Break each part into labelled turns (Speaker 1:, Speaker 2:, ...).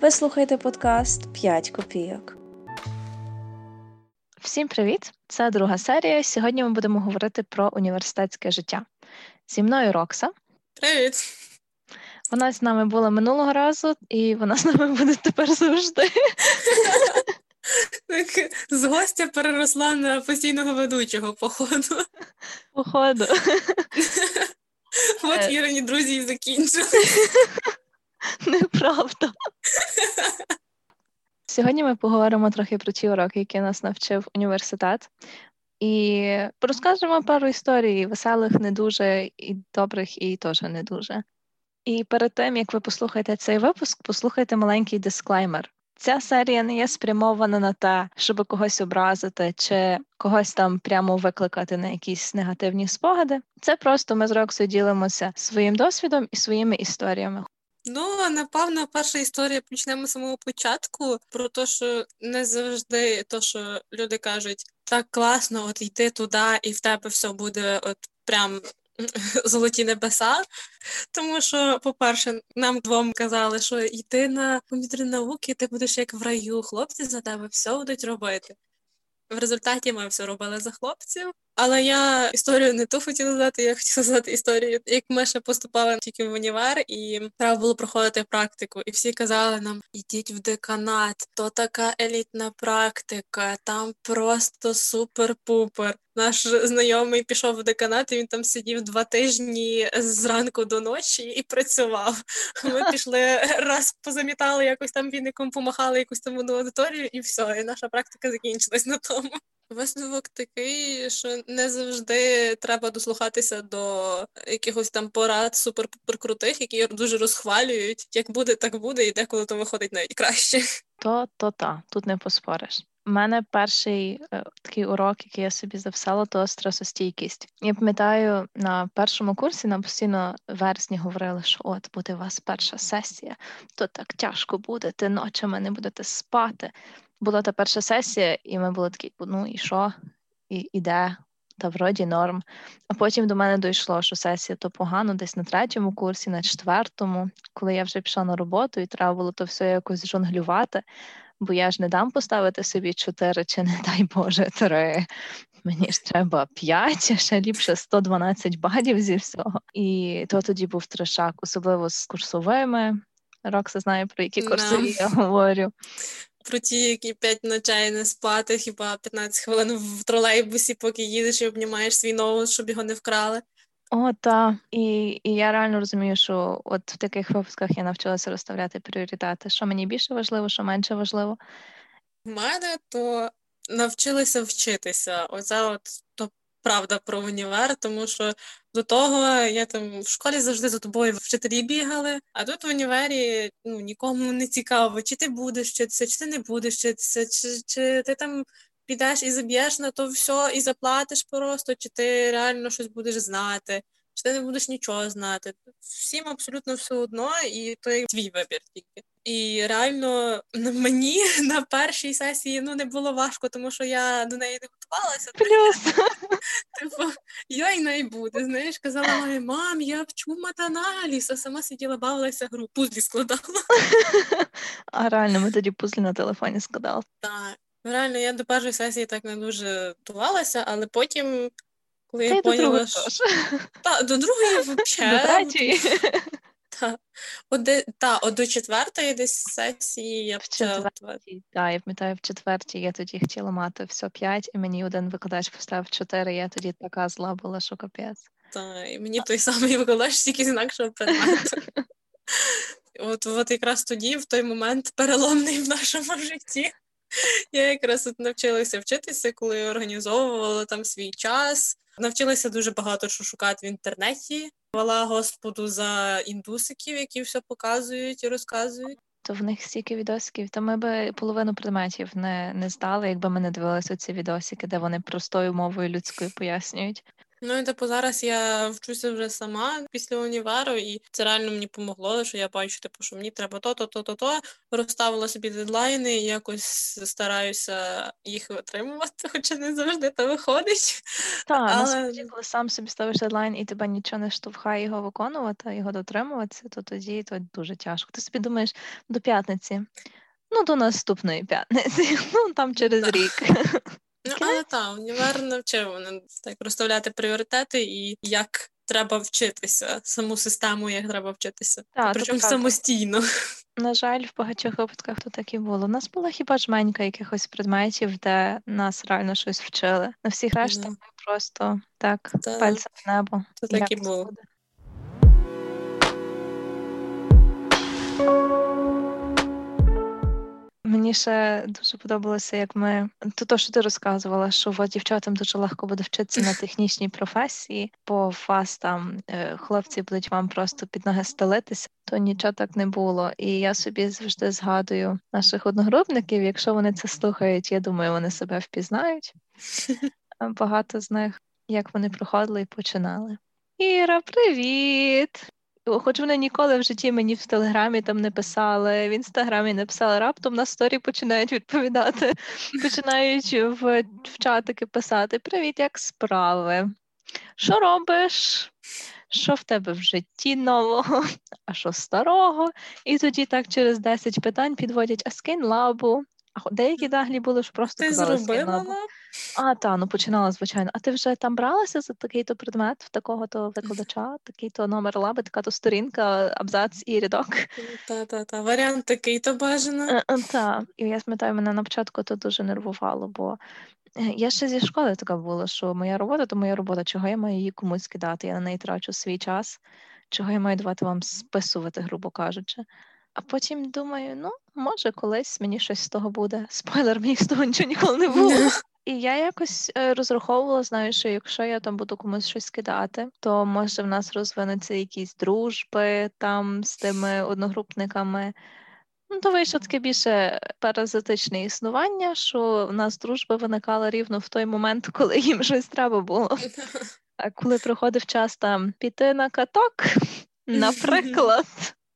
Speaker 1: Ви слухаєте подкаст «5 копійок.
Speaker 2: Всім привіт! Це друга серія. Сьогодні ми будемо говорити про університетське життя. Зі мною Рокса.
Speaker 3: Привіт!
Speaker 2: Вона з нами була минулого разу, і вона з нами буде тепер завжди.
Speaker 3: Так, З гостя переросла на постійного ведучого, походу.
Speaker 2: Походу.
Speaker 3: От. Ірині друзі і закінчили.
Speaker 2: Неправда. Сьогодні ми поговоримо трохи про ті уроки, які нас навчив університет, і розкажемо пару історій веселих, не дуже, і добрих, і теж не дуже. І перед тим, як ви послухаєте цей випуск, послухайте маленький дисклеймер. Ця серія не є спрямована на те, щоб когось образити чи когось там прямо викликати на якісь негативні спогади. Це просто ми з Роксою ділимося своїм досвідом і своїми історіями.
Speaker 3: Ну, напевно, перша історія почнемо з самого початку про те, що не завжди то, що люди кажуть, так класно, от йти туди, і в тебе все буде от прям золоті небеса. Тому що, по-перше, нам двом казали, що йти на комп'ютерні науки, ти будеш як в раю, хлопці за тебе все будуть робити. В результаті ми все робили за хлопців. Але я історію не ту хотіла знати, я хотіла знати історію, як ми ще поступали тільки в універ, і треба було проходити практику. І всі казали нам: ідіть в деканат, то така елітна практика, там просто супер-пупер. Наш знайомий пішов в деканат, і він там сидів два тижні зранку до ночі і працював. Ми пішли раз позамітали якось там віником, помахали якусь там одну аудиторію, і все, і наша практика закінчилась на тому. Висновок такий, що не завжди треба дослухатися до якихось там порад супер-пупер крутих, які дуже розхвалюють. Як буде, так буде, і деколи то виходить навіть краще.
Speaker 2: То, то та, тут не поспориш. У мене перший е, такий урок, який я собі записала, то стресостійкість. Я пам'ятаю, на першому курсі нам постійно вересні говорили, що от буде у вас перша сесія, то так тяжко буде, ти ночами не будете спати. Була та перша сесія, і ми були такі, ну і що? І іде, та вроді норм. А потім до мене дійшло, що сесія то погано, десь на третьому курсі, на четвертому, коли я вже пішла на роботу, і треба було то все якось жонглювати. Бо я ж не дам поставити собі чотири чи, не дай Боже, три. Мені ж треба п'ять, ще ліпше 112 балів зі всього. І то тоді був трешак, особливо з курсовими. Рокса знає, про які
Speaker 3: Да.
Speaker 2: курсові я говорю.
Speaker 3: Про ті, які п'ять ночей не спати, хіба 15 хвилин в тролейбусі, поки їдеш і обнімаєш свій ноут, щоб його не вкрали.
Speaker 2: О, так. І, і я реально розумію, що от в таких випусках я навчилася розставляти пріоритети, що мені більше важливо, що менше важливо.
Speaker 3: В мене то навчилися вчитися. Оце от правда про універ, тому що до того я там в школі завжди за тобою вчителі бігали, а тут в універі ну, нікому не цікаво, чи ти будеш вчитися, чи ти не будеш вчитися, чи, чи ти там підеш і заб'єш на то все і заплатиш просто, чи ти реально щось будеш знати. Чи ти не будеш нічого знати. Всім абсолютно все одно, і то твій вибір тільки. І реально мені на першій сесії ну не було важко, тому що я до неї не готувалася.
Speaker 2: Плюс.
Speaker 3: Типу, я й не буде. Знаєш, казала мамі, мам, я вчу матаналіз, а сама сиділа, бавилася гру, пузлі складала.
Speaker 2: А реально, ми тоді пузлі на телефоні складали.
Speaker 3: Так. Ну, Реально, я до першої сесії так не дуже готувалася, але потім, коли
Speaker 2: Та
Speaker 3: я поняла, що та, до другої
Speaker 2: До
Speaker 3: взагалі.
Speaker 2: третьої.
Speaker 3: Та, от, де- та, от до четвертої десь сесії я
Speaker 2: В четвертій. Так, я пам'ятаю, в четвертій я тоді хотіла мати все п'ять, і мені один викладач поставив чотири, я тоді така зла була, що капець.
Speaker 3: Та, і мені той самий викладач тільки з інакшого предмету. От, от якраз тоді, в той момент переломний в нашому житті. Я якраз от навчилася вчитися, коли організовувала там свій час. Навчилася дуже багато що шукати в інтернеті. Хвала Господу за індусиків, які все показують і розказують.
Speaker 2: То в них стільки відосиків, то ми би половину предметів не, не здали, якби ми не дивилися ці відосики, де вони простою мовою людською пояснюють.
Speaker 3: Ну і типу зараз я вчуся вже сама після універу, і це реально мені допомогло, що я бачу, типу, що мені треба то, то, то, то, то. Розставила собі дедлайни, і якось стараюся їх витримувати, хоча не завжди то виходить.
Speaker 2: Так,
Speaker 3: Але-
Speaker 2: насправді, коли сам собі ставиш дедлайн і тебе нічого не штовхає його виконувати, його дотримуватися, то тоді то дуже тяжко. Ти собі думаєш до п'ятниці. Ну, до наступної п'ятниці, ну там через рік.
Speaker 3: Ну, але так, універ навчив мене так розставляти пріоритети і як треба вчитися, саму систему, як треба вчитися.
Speaker 2: Так,
Speaker 3: Причому самостійно.
Speaker 2: На жаль, в багатьох випадках то так і було. У нас була хіба жменька якихось предметів, де нас реально щось вчили. На всіх решта ми просто так,
Speaker 3: Та,
Speaker 2: пальцем в небо.
Speaker 3: то так і було.
Speaker 2: буде. Мені ще дуже подобалося, як ми то, то, що ти розказувала, що от дівчатам дуже легко буде вчитися на технічній професії, бо вас там е, хлопці будуть вам просто під ноги стелитися, то нічого так не було. І я собі завжди згадую наших одногрупників. Якщо вони це слухають, я думаю, вони себе впізнають. Багато з них, як вони проходили і починали. Іра, привіт! Хоч вони ніколи в житті мені в телеграмі там не писали, в інстаграмі не писали, раптом на сторі починають відповідати, починають в, в чатики писати: Привіт, як справи? Що робиш? Що в тебе в житті нового, а що старого? І тоді так через 10 питань підводять, а скинь лабу. А деякі наглі були, що просто
Speaker 3: Ти
Speaker 2: казали
Speaker 3: зробила
Speaker 2: лабу. А, та, ну починала, звичайно. А ти вже там бралася за такий-то предмет, в такого-то викладача, такий-то номер лаби, така-то сторінка, абзац і рядок.
Speaker 3: Та-та-та. Варіант такий то бажано.
Speaker 2: Е, е, і я пам'ятаю, мене на початку то дуже нервувало, бо е, я ще зі школи така була, що моя робота то моя робота, чого я маю її комусь кидати, я на неї трачу свій час, чого я маю давати вам списувати, грубо кажучи. А потім думаю, ну, може, колись мені щось з того буде. Спойлер, мені з того нічого ніколи не було. І я якось е, розраховувала, знаю, що якщо я там буду комусь щось кидати, то може в нас розвинуться якісь дружби там з тими одногрупниками. Ну, то вийшло таке більше паразитичне існування, що в нас дружба виникала рівно в той момент, коли їм щось треба було. А коли приходив час там піти на каток, наприклад,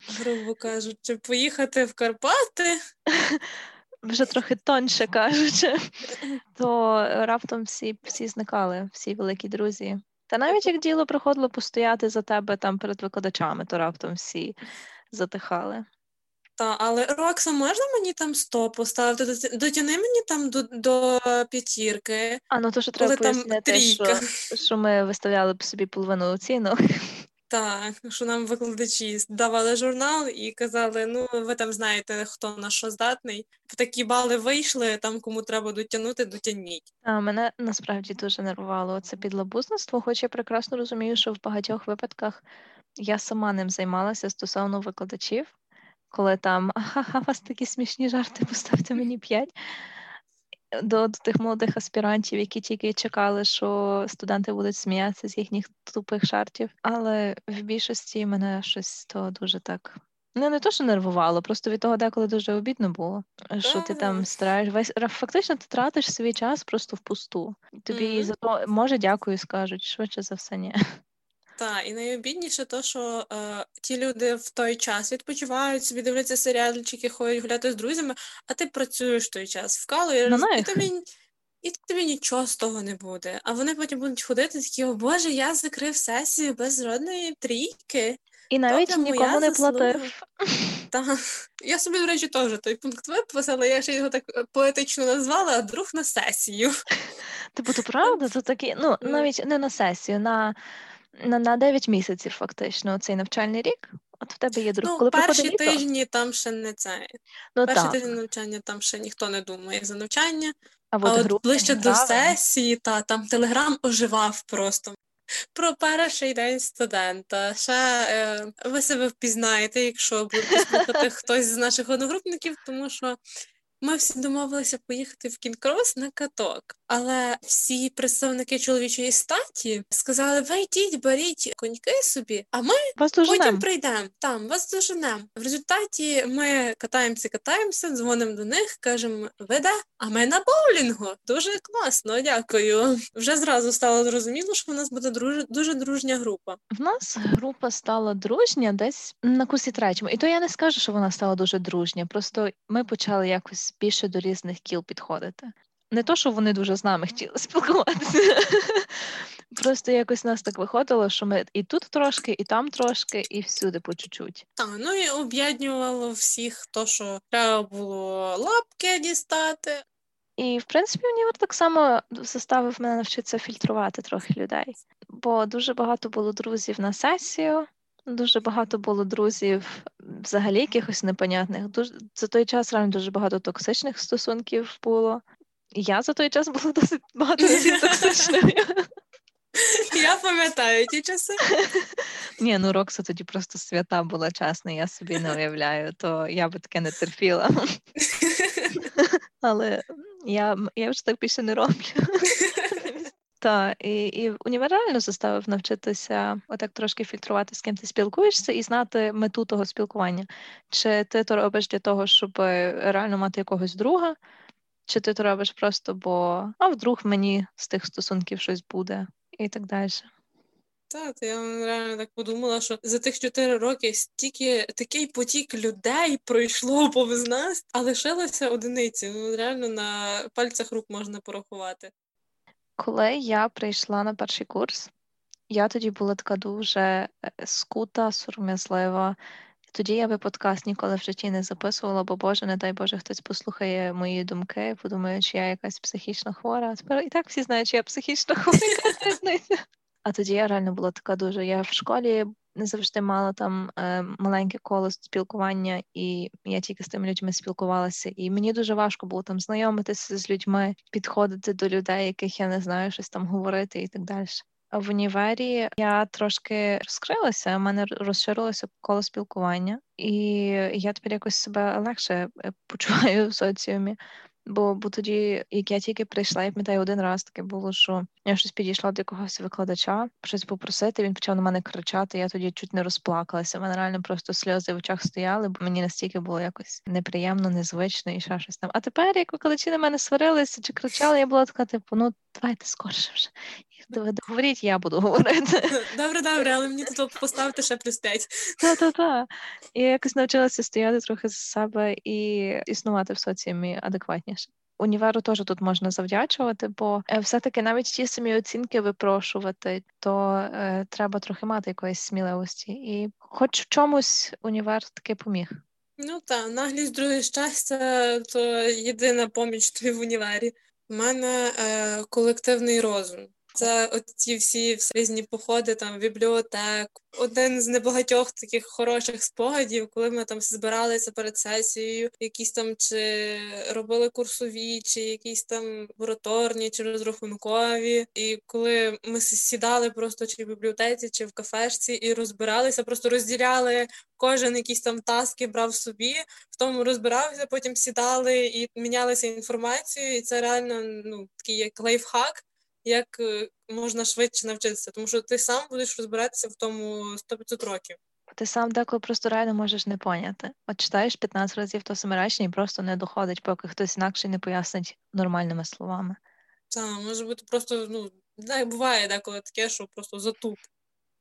Speaker 3: Грубо кажучи, поїхати в Карпати.
Speaker 2: вже трохи тоньше кажучи, то раптом всі, всі зникали, всі великі друзі. Та навіть як діло приходило постояти за тебе там перед викладачами, то раптом всі затихали.
Speaker 3: Та, але Рокса, можна мені там 100 поставити? Дотяни мені там до, до п'ятірки.
Speaker 2: А ну то що треба пояснити, що, що ми виставляли б собі половину оцінок.
Speaker 3: Так, що нам викладачі давали журнал і казали: ну, ви там знаєте, хто на що здатний. В такі бали вийшли, там кому треба дотягнути, дотягніть.
Speaker 2: А мене насправді дуже нервувало це підлабузництво, хоч я прекрасно розумію, що в багатьох випадках я сама ним займалася стосовно викладачів, коли там ага, у вас такі смішні жарти, поставте мені п'ять. До, до тих молодих аспірантів, які тільки чекали, що студенти будуть сміятися з їхніх тупих жартів. Але в більшості мене щось то дуже так. Ну, не то, що нервувало, просто від того деколи дуже обідно було. Що ти там стараєш весь фактично ти тратиш свій час просто впусту. Тобі
Speaker 3: Мгм.
Speaker 2: за то може дякую скажуть, швидше за все, ні.
Speaker 3: Так, і найобідніше то, що е, ті люди в той час відпочивають, собі дивляться серіальчики, ходять гуляти з друзями, а ти працюєш в той час, вкалуєш,
Speaker 2: На
Speaker 3: і тобі, і тобі нічого з того не буде. А вони потім будуть ходити такі, о Боже, я закрив сесію без жодної трійки.
Speaker 2: І навіть
Speaker 3: Тобто
Speaker 2: нікому не
Speaker 3: заслуга.
Speaker 2: платив.
Speaker 3: Та я собі, до речі, теж той пункт виписала, я ще його так е, поетично назвала, а друг на сесію.
Speaker 2: Типу, то правда, то такі, ну
Speaker 3: Ну.
Speaker 2: навіть не на сесію, на, на, на 9 місяців, фактично, цей навчальний рік. От в тебе є друг.
Speaker 3: Ну,
Speaker 2: Коли
Speaker 3: перші
Speaker 2: приходить літо,
Speaker 3: там ще не це.
Speaker 2: ну
Speaker 3: Перші
Speaker 2: так,
Speaker 3: тижні навчання там ще ніхто не думає за навчання.
Speaker 2: а
Speaker 3: А
Speaker 2: от
Speaker 3: от ближче до сесії, та там телеграм оживав просто. Про перший день студента. Ще е, ви себе впізнаєте, якщо будете слухати хтось з наших одногрупників, тому що Ми всі домовилися поїхати в кінкрос на каток, але всі представники чоловічої статі сказали: ви йдіть, беріть коньки собі, а ми
Speaker 2: Вас
Speaker 3: потім прийдемо. Там вас доженемо. В результаті ми катаємося, катаємося, дзвонимо до них, кажемо, веде, а ми на боулінгу. Дуже класно, дякую. Вже зразу стало зрозуміло, що в нас буде друж... дуже дружня група.
Speaker 2: В нас група стала дружня десь на курсі третьому. І то я не скажу, що вона стала дуже дружня. Просто ми почали якось більше до різних кіл підходити. Не то, що вони дуже з нами хотіли спілкуватися. Просто якось нас так виходило, що ми і тут трошки, і там трошки, і всюди по чуть-чуть.
Speaker 3: Так, ну і об'єднувало всіх то, що треба було лапки дістати.
Speaker 2: І, в принципі, універ так само заставив мене навчитися фільтрувати трохи людей. Бо дуже багато було друзів на сесію, дуже багато було друзів взагалі якихось непонятних. Дуже, за той час реально дуже багато токсичних стосунків було. Я за той час була досить багато разів токсичною.
Speaker 3: Я пам'ятаю ті часи.
Speaker 2: Ні, ну Рокса тоді просто свята була чесна, я собі не уявляю, то я би таке не терпіла. Але я, я вже так більше не роблю. Так, і, і універ реально заставив навчитися отак трошки фільтрувати, з ким ти спілкуєшся, і знати мету того спілкування. Чи ти то робиш для того, щоб реально мати якогось друга, чи ти то робиш просто, бо а вдруг мені з тих стосунків щось буде, і так далі.
Speaker 3: Так, я реально так подумала, що за тих чотири роки стільки такий потік людей пройшло повз нас, а лишилося одиниці. Ну реально на пальцях рук можна порахувати.
Speaker 2: Коли я прийшла на перший курс, я тоді була така дуже е, скута, сором'язлива. Тоді я би подкаст ніколи в житті не записувала, бо Боже, не дай Боже, хтось послухає мої думки, подумає, чи я якась психічно хвора. Тепер і так всі знають, що я психічно хвора. А тоді я реально була така дуже. Я в школі не завжди мала там е, маленьке коло спілкування, і я тільки з тими людьми спілкувалася. І мені дуже важко було там знайомитися з людьми, підходити до людей, яких я не знаю, щось там говорити і так далі. А в універі я трошки розкрилася, у мене розширилося коло спілкування, і я тепер якось себе легше е, почуваю в соціумі. Бо, бо тоді, як я тільки прийшла, я пам'ятаю, один раз таке було, що я щось підійшла до якогось викладача, щось попросити, він почав на мене кричати, я тоді чуть не розплакалася. У мене реально просто сльози в очах стояли, бо мені настільки було якось неприємно, незвично і ще щось там. А тепер, як викладачі на мене сварилися чи кричали, я була така, типу, ну давайте скорше вже. Говоріть, я буду говорити.
Speaker 3: Добре, добре, але мені тут поставити ще плюс п'ять.
Speaker 2: Та-та-та. І я якось навчилася стояти трохи за себе і існувати в соціумі адекватніше. Універу теж тут можна завдячувати, бо е, все-таки навіть ті самі оцінки випрошувати, то е, треба трохи мати якоїсь сміливості. І хоч в чомусь універ таки поміг.
Speaker 3: Ну так, наглість друге щастя то єдина поміч тобі в універі. У мене е, колективний розум. Це от ті всі, різні походи там в бібліотеку. Один з небагатьох таких хороших спогадів, коли ми там збиралися перед сесією, якісь там чи робили курсові, чи якісь там лабораторні, чи розрахункові. І коли ми сідали просто чи в бібліотеці, чи в кафешці, і розбиралися, просто розділяли кожен якісь там таски, брав собі, в тому розбирався, потім сідали і мінялися інформацією. І це реально ну такий як лайфхак як е, можна швидше навчитися, тому що ти сам будеш розбиратися в тому 100-500 років.
Speaker 2: Ти сам деколи просто реально можеш не поняти. От читаєш 15 разів то саме речення і просто не доходить, поки хтось інакше не пояснить нормальними словами.
Speaker 3: Так, може бути просто, ну, буває деколи таке, що просто затуп.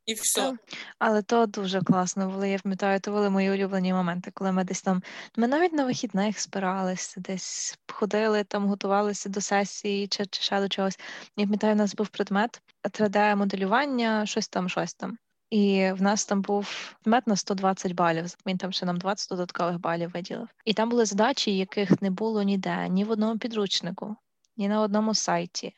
Speaker 3: І все.
Speaker 2: Так. Але то дуже класно було. Я пам'ятаю, то були мої улюблені моменти, коли ми десь там. Ми навіть на вихідних збиралися, десь ходили, там готувалися до сесії чи, чи ще до чогось. Я пам'ятаю, у нас був предмет 3D-моделювання, щось там, щось там. І в нас там був предмет на 120 балів. Він там ще нам 20 додаткових балів виділив. І там були задачі, яких не було ніде, ні в одному підручнику, ні на одному сайті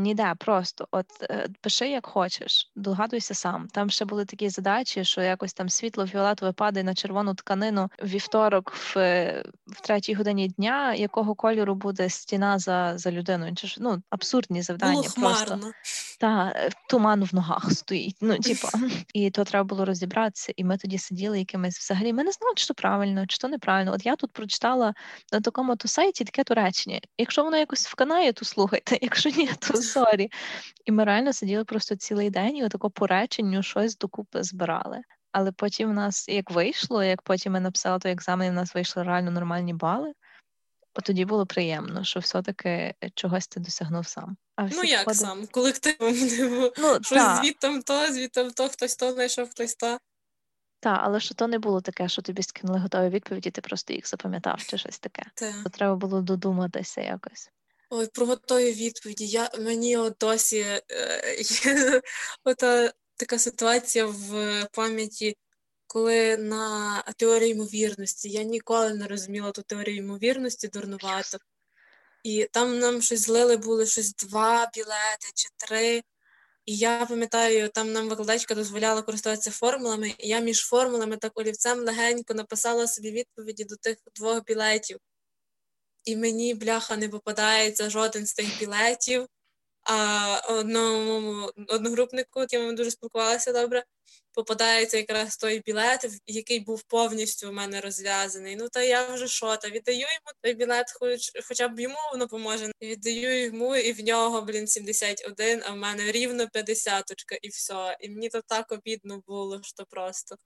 Speaker 2: Ніде, просто от е, пиши як хочеш, догадуйся сам. Там ще були такі задачі, що якось там світло фіолетове падає на червону тканину вівторок в, е, в третій годині дня, якого кольору буде стіна за за людиною. Чи ж ну абсурдні завдання.
Speaker 3: Було
Speaker 2: просто
Speaker 3: хмарно.
Speaker 2: та е, туман в ногах стоїть. Ну, типу, і то треба було розібратися. І ми тоді сиділи якимись взагалі. Ми не знали, чи то правильно, чи то неправильно. От я тут прочитала на такому то сайті таке то речення. Якщо воно якось вканає, то слухайте. Якщо ні, то sorry. І ми реально сиділи просто цілий день і отако по реченню щось докупи збирали. Але потім в нас як вийшло, як потім ми написали той екзамен, і в нас вийшли реально нормальні бали. От тоді було приємно, що все-таки чогось ти досягнув сам. А всі
Speaker 3: Ну як
Speaker 2: входи-
Speaker 3: сам, колективом було.
Speaker 2: Ну,
Speaker 3: Щось
Speaker 2: та,
Speaker 3: звідтам то, звідтам то, хтось то знайшов, хтось то.
Speaker 2: та, але що то не було таке, що тобі скинули готові відповіді, ти просто їх запам'ятав чи щось таке.
Speaker 3: Те.
Speaker 2: То треба було додуматися якось.
Speaker 3: Ой, про готові відповіді. Я, мені от досі е, ота така ситуація в пам'яті, коли на теорії ймовірності. Я ніколи не розуміла ту теорію ймовірності дурнувато. І там нам щось злили, були щось два білети чи три. І я пам'ятаю, там нам викладачка дозволяла користуватися формулами, і я між формулами так олівцем легенько написала собі відповіді до тих двох білетів. І мені, бляха, не попадається жоден з тих білетів. А одному одногрупнику, яким ми дуже спілкувалися добре, попадається якраз той білет, який був повністю у мене розв'язаний. Ну та я вже що, та віддаю йому той білет, хоч хоча б йому воно поможе. Віддаю йому, і в нього, блін, 71, а в мене рівно 50 і все. І мені то так обідно було, що просто.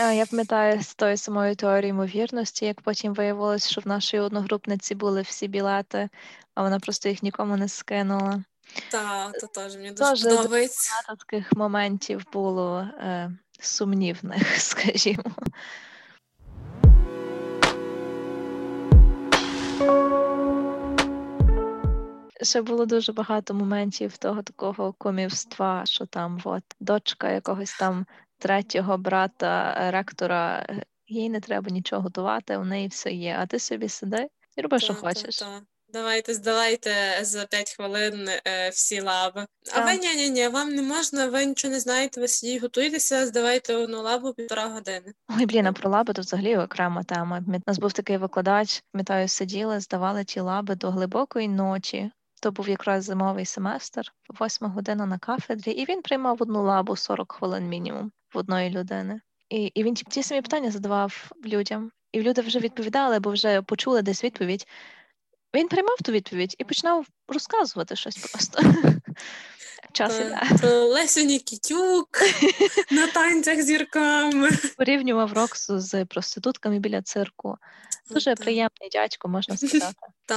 Speaker 2: Я пам'ятаю з тої самої теорії ймовірності, як потім виявилось, що в нашій одногрупниці були всі білети, а вона просто їх нікому не скинула.
Speaker 3: Та, то теж мені дуже
Speaker 2: Дуже
Speaker 3: подобається.
Speaker 2: Багато таких моментів було е, сумнівних, скажімо. Ще було дуже багато моментів того такого комівства, що там от дочка якогось там третього брата е, ректора, е, їй не треба нічого готувати, у неї все є, а ти собі сиди і роби, що
Speaker 3: Та, та,
Speaker 2: хочеш.
Speaker 3: та. Давайте, здавайте за 5 хвилин е, всі лаби. А ви ні, ні, ні, вам не можна, ви нічого не знаєте, ви сидіть, готуєтеся, здавайте одну лабу півтора години.
Speaker 2: Ой, блін, а про лаби то взагалі окрема тема. У нас був такий викладач, пам'ятаю, сиділи, здавали ті лаби до глибокої ночі. То був якраз зимовий семестр, восьма година на кафедрі, і він приймав одну лабу 40 хвилин мінімум в одної людини. І, і він ті- самі питання задавав людям. І люди вже відповідали, бо вже почули десь відповідь. Він приймав ту відповідь і починав розказувати щось просто. Час іде.
Speaker 3: Про Лесю Нікітюк на танцях з зірками.
Speaker 2: Порівнював Роксу з проститутками біля цирку. Дуже приємний дядько, можна сказати.
Speaker 3: Та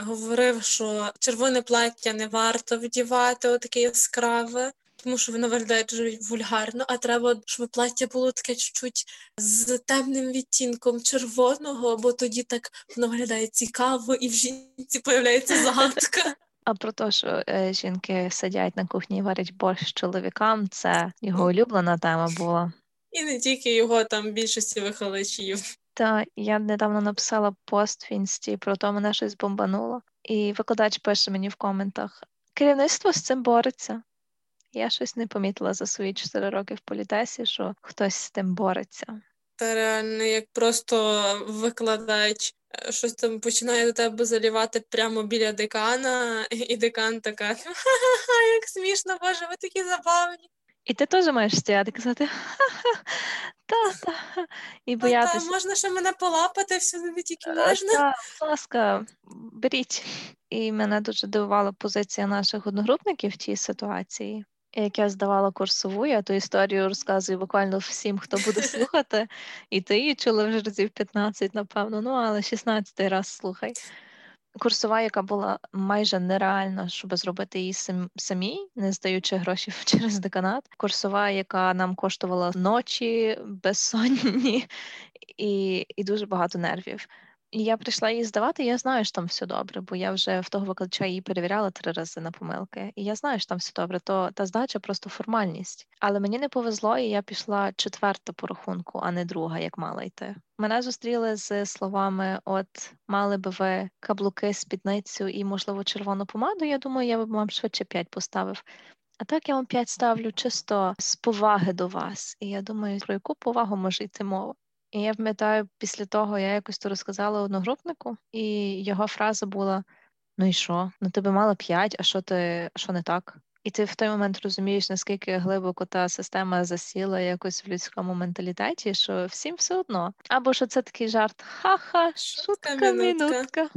Speaker 3: е, говорив, що червоне плаття не варто вдівати, отаке яскраве, тому що воно виглядає дуже вульгарно, а треба, щоб плаття було таке чуть-чуть з темним відтінком червоного, бо тоді так воно виглядає цікаво, і в жінці появляється загадка.
Speaker 2: А про те, що е, жінки сидять на кухні і варять борщ чоловікам, це його улюблена тема була.
Speaker 3: І не тільки його там більшості виховачів.
Speaker 2: Та я недавно написала пост в інсті, про то мене щось бомбануло. І викладач пише мені в коментах: керівництво з цим бореться. Я щось не помітила за свої 4 роки в політесі, що хтось з тим бореться.
Speaker 3: Та реально, як просто викладач е, щось там починає до тебе залівати прямо біля декана, і декан така ха-ха-ха, як смішно, боже, ви такі забавні.
Speaker 2: І ти теж маєш стояти казати ха-ха, та-та, і
Speaker 3: Та, та, можна ще мене полапати, все не тільки
Speaker 2: Е,
Speaker 3: можна.
Speaker 2: Та, будь ласка, беріть. І мене дуже дивувала позиція наших одногрупників в тій ситуації. Як я здавала курсову, я ту історію розказую буквально всім, хто буде слухати. І ти її чула вже разів 15, напевно, ну але 16 раз слухай. Курсова, яка була майже нереальна, щоб зробити її самій, не здаючи гроші через деканат. Курсова, яка нам коштувала ночі, безсонні і, і дуже багато нервів. Я прийшла її здавати, я знаю, що там все добре, бо я вже в того викладача її перевіряла три рази на помилки. І я знаю, що там все добре, то та здача просто формальність. Але мені не повезло, і я пішла четверта по рахунку, а не друга, як мала йти. Мене зустріли з словами: от мали би ви каблуки, спідницю і, можливо, червону помаду. Я думаю, я б вам швидше п'ять поставив. А так я вам п'ять ставлю чисто з поваги до вас. І я думаю, про яку повагу може йти мова? І я пам'ятаю, після того я якось то розказала одногрупнику, і його фраза була: Ну і що? Ну тебе мало п'ять, а що ти а що не так? І ти в той момент розумієш, наскільки глибоко та система засіла якось в людському менталітеті, що всім все одно. Або що це такий жарт, ха-ха, шутка, минутка.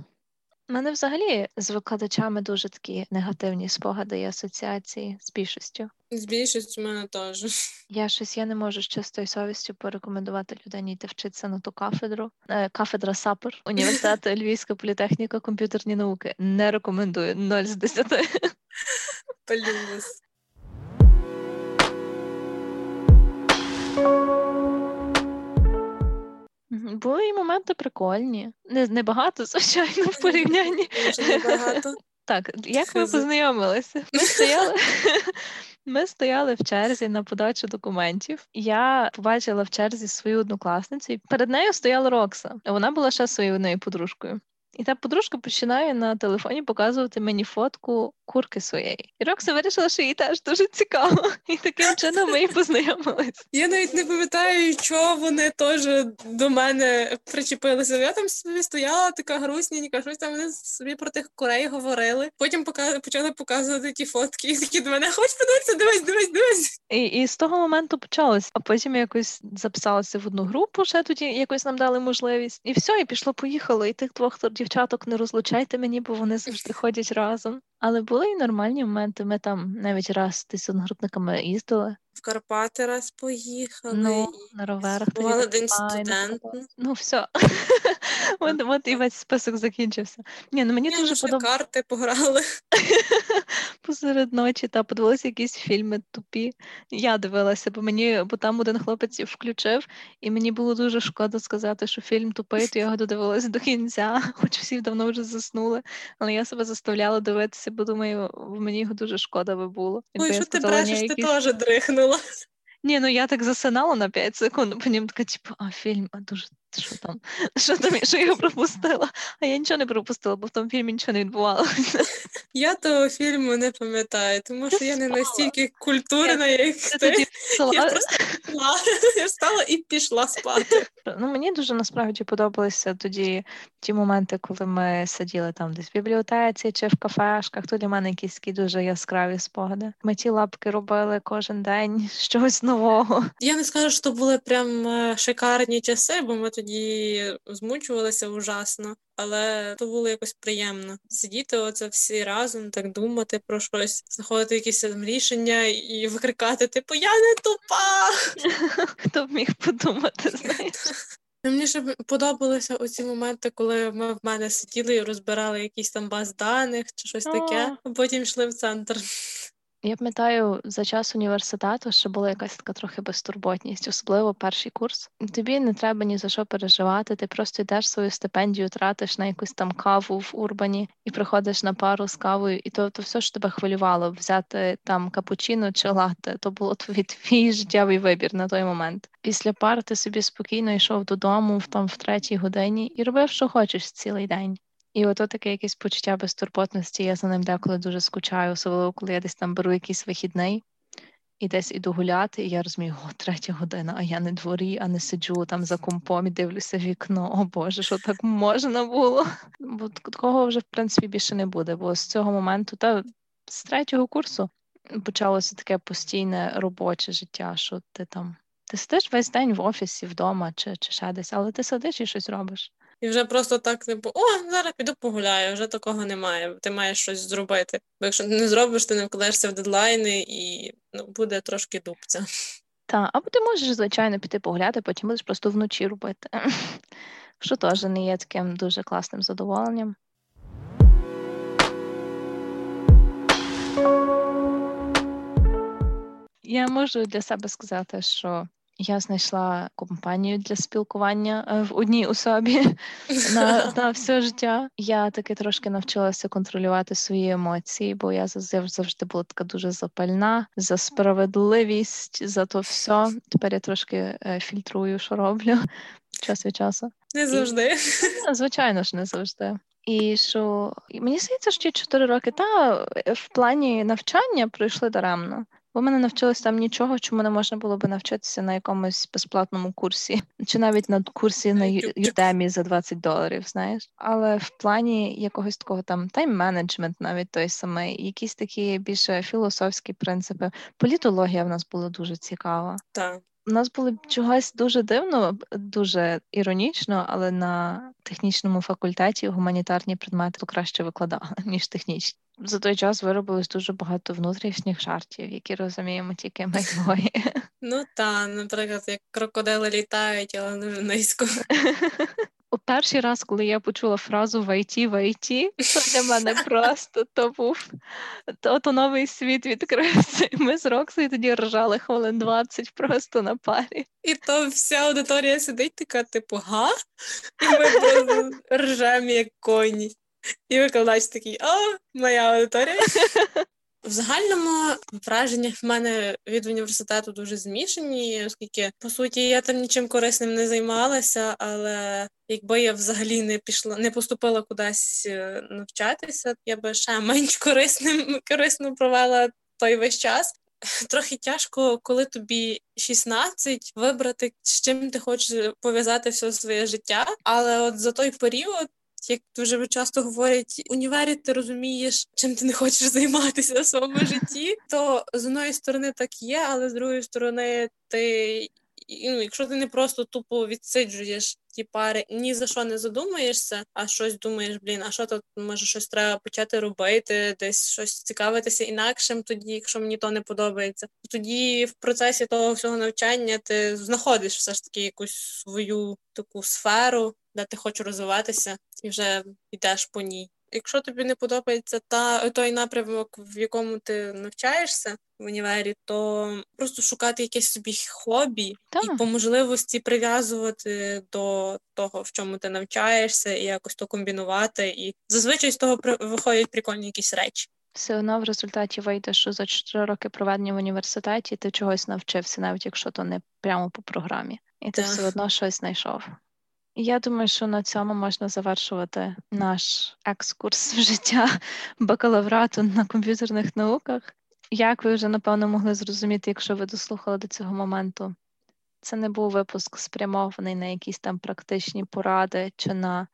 Speaker 2: У мене взагалі з викладачами дуже такі негативні спогади і асоціації з більшістю.
Speaker 3: З більшістю в мене теж.
Speaker 2: Я щось я не можу з чистою совістю порекомендувати людині йти вчитися на ту кафедру. Е, кафедра САПР, університет Львівська політехніка, комп'ютерні науки. Не рекомендую 0 з 10.
Speaker 3: Плюс.
Speaker 2: Були і моменти прикольні. Не, не багато, звичайно, в порівнянні.
Speaker 3: Небагато.
Speaker 2: Так, як ми познайомилися? Ми стояли ми стояли в черзі на подачу документів. Я побачила в черзі свою однокласницю, перед нею стояла Рокса. Вона була ще своєю одною подружкою. І та подружка починає на телефоні показувати мені фотку курки своєї. І Рокса вирішила, що їй теж дуже цікаво. І таким чином ми і познайомились.
Speaker 3: Я навіть не пам'ятаю, чого вони теж до мене причепилися. Я там собі стояла, така грустненька, щось там вони собі про тих курей говорили. Потім пока... почали показувати ті фотки, і такі до мене хоч подивитися, дивись, дивись, дивись.
Speaker 2: І і з того моменту почалось. А потім якось записалася в одну групу, ще тоді якось нам дали можливість. І все, і пішло, поїхало. І тих двох дівчаток не розлучайте мені, бо вони завжди ходять разом. Але були і нормальні моменти. Ми там навіть раз з одногрупниками їздили.
Speaker 3: В Карпати раз поїхали.
Speaker 2: Ну, на роверах.
Speaker 3: Бували день студент.
Speaker 2: Ну, все. от, от і весь список закінчився. Ні, ну Мені
Speaker 3: Ні,
Speaker 2: дуже подобається.
Speaker 3: карти пограли.
Speaker 2: Посеред ночі та подивилися якісь фільми тупі. Я дивилася, бо мені, бо там один хлопець включив, і мені було дуже шкода сказати, що фільм тупий, то я його додивилася до кінця, хоч всі давно вже заснули. Але я себе заставляла дивитися, бо думаю, мені його дуже шкода би було.
Speaker 3: Ой, що ти брешеш, ти теж дрихнула.
Speaker 2: Ні, ну я так засинала на 5 секунд, потім така, типу, а фільм, а дуже що там? Що там, що я пропустила? А я нічого не пропустила, бо в тому фільмі нічого не відбувалося.
Speaker 3: Я того фільму не пам'ятаю, тому що я не настільки культурна, як ти. Я просто пішла, я встала і пішла спати.
Speaker 2: Ну, Мені дуже насправді подобалися тоді ті моменти, коли ми сиділи там десь в бібліотеці чи в кафешках. То для мене якісь такі дуже яскраві спогади. Ми ті лапки робили кожен день щось нового.
Speaker 3: Я не скажу, що були прям е, шикарні часи, бо ми тоді змучувалися ужасно, але то було якось приємно сидіти оце всі разом, так думати про щось, знаходити якісь там рішення і викрикати, типу, я не тупа.
Speaker 2: Хто б міг подумати, знаєш?
Speaker 3: Мені ще подобалися оці моменти, коли ми в мене сиділи і розбирали якісь там баз даних чи щось таке, а потім йшли в центр.
Speaker 2: Я пам'ятаю, за час університету що була якась така трохи безтурботність, особливо перший курс. Тобі не треба ні за що переживати. Ти просто йдеш свою стипендію, тратиш на якусь там каву в урбані і приходиш на пару з кавою, і то то все що тебе хвилювало взяти там капучино чи латте. То було твій, твій життєвий вибір на той момент. Після пар ти собі спокійно йшов додому в там в третій годині і робив, що хочеш цілий день. І ото таке якесь почуття безтурботності, я за ним деколи дуже скучаю, особливо коли я десь там беру якийсь вихідний і десь іду гуляти, і я розумію, о, третя година, а я не дворі, а не сиджу там за компом і дивлюся вікно. О Боже, що так можна було? Бо такого вже в принципі більше не буде. Бо з цього моменту, та з третього курсу почалося таке постійне робоче життя, що ти там. Ти сидиш весь день в офісі, вдома чи чи ще десь, але ти сидиш і щось робиш.
Speaker 3: І вже просто так, типу, о, зараз піду погуляю, вже такого немає. Ти маєш щось зробити. Бо якщо не зробиш, ти не вкладешся в дедлайни і ну, буде трошки дубця.
Speaker 2: Так, або ти можеш, звичайно, піти погуляти, потім будеш просто вночі робити. Що теж не є таким дуже класним задоволенням. Я можу для себе сказати, що Я знайшла компанію для спілкування е, в одній особі на на все життя. Я таки трошки навчилася контролювати свої емоції, бо я завжди була така дуже запальна за справедливість, за то все. Тепер я трошки е, фільтрую, що роблю час від часу.
Speaker 3: Не завжди.
Speaker 2: І, звичайно ж, не завжди. І що мені здається, що ті чотири роки та в плані навчання пройшли даремно. Бо мене навчились там нічого, чому не можна було би навчитися на якомусь безплатному курсі, чи навіть на курсі на Udemy за 20 доларів, знаєш. Але в плані якогось такого там тайм-менеджмент, навіть той самий, якісь такі більше філософські принципи. Політологія в нас була дуже цікава.
Speaker 3: Так.
Speaker 2: У нас було чогось дуже дивно, дуже іронічно, але на технічному факультеті гуманітарні предмети краще викладали, ніж технічні. За той час виробилось дуже багато внутрішніх жартів, які розуміємо тільки ми двоє.
Speaker 3: Ну та наприклад, як крокодили літають, але дуже низько.
Speaker 2: У перший раз, коли я почула фразу в ІТ, в то для мене просто то був то, то новий світ відкрився. Ми з Роксою тоді ржали хвилин 20 просто на парі.
Speaker 3: І то вся аудиторія сидить така, типу, га? І ми ржемо, як коні. І викладач такий, о, моя аудиторія. В загальному враження в мене від університету дуже змішані, оскільки по суті я там нічим корисним не займалася, але якби я взагалі не пішла, не поступила кудись е, навчатися, я би ще менш корисним корисно провела той весь час. Трохи тяжко, коли тобі 16, вибрати, з чим ти хочеш пов'язати все своє життя. Але от за той період як дуже часто говорять, універі ти розумієш, чим ти не хочеш займатися в своєму житті, то з одної сторони так є, але з другої сторони, ти ну, якщо ти не просто тупо відсиджуєш ті пари, ні за що не задумаєшся, а щось думаєш, блін, а що тут може щось треба почати робити, десь щось цікавитися інакшим, тоді, якщо мені то не подобається, тоді в процесі того всього навчання ти знаходиш все ж таки якусь свою таку сферу, де ти хочеш розвиватися, і вже йдеш по ній. Якщо тобі не подобається та той напрямок, в якому ти навчаєшся в універі, то просто шукати якесь собі хобі так. і по можливості прив'язувати до того, в чому ти навчаєшся, і якось то комбінувати. І зазвичай з того виходять прикольні якісь речі.
Speaker 2: Все одно в результаті вийде, що за 4 роки проведення в університеті ти чогось навчився, навіть якщо то не прямо по програмі, і ти так. все одно щось знайшов. Я думаю, що на цьому можна завершувати наш екскурс в життя бакалаврату на комп'ютерних науках. Як ви вже напевно могли зрозуміти, якщо ви дослухали до цього моменту, це не був випуск спрямований на якісь там практичні поради чи на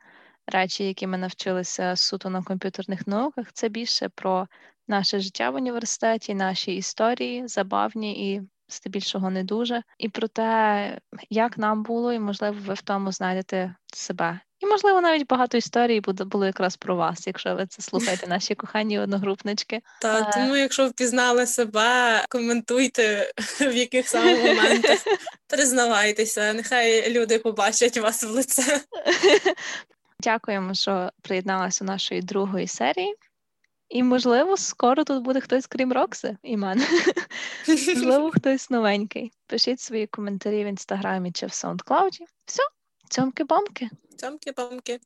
Speaker 2: речі, які ми навчилися суто на комп'ютерних науках. Це більше про наше життя в університеті, наші історії, забавні і здебільшого не дуже, і про те, як нам було, і можливо, ви в тому знайдете себе. І, можливо, навіть багато історій буде було якраз про вас, якщо ви це слухаєте, наші кохані одногрупнички.
Speaker 3: Так, тому, якщо впізнали себе, коментуйте в яких саме моментах. Признавайтеся, нехай люди побачать вас в лице.
Speaker 2: Дякуємо, що приєдналися до нашої другої серії. І, можливо, скоро тут буде хтось, крім Рокси і мене. Можливо, хтось новенький. Пишіть свої коментарі в інстаграмі чи в SoundCloud. Все, цьомки-бомки.
Speaker 3: Цьомки-бомки.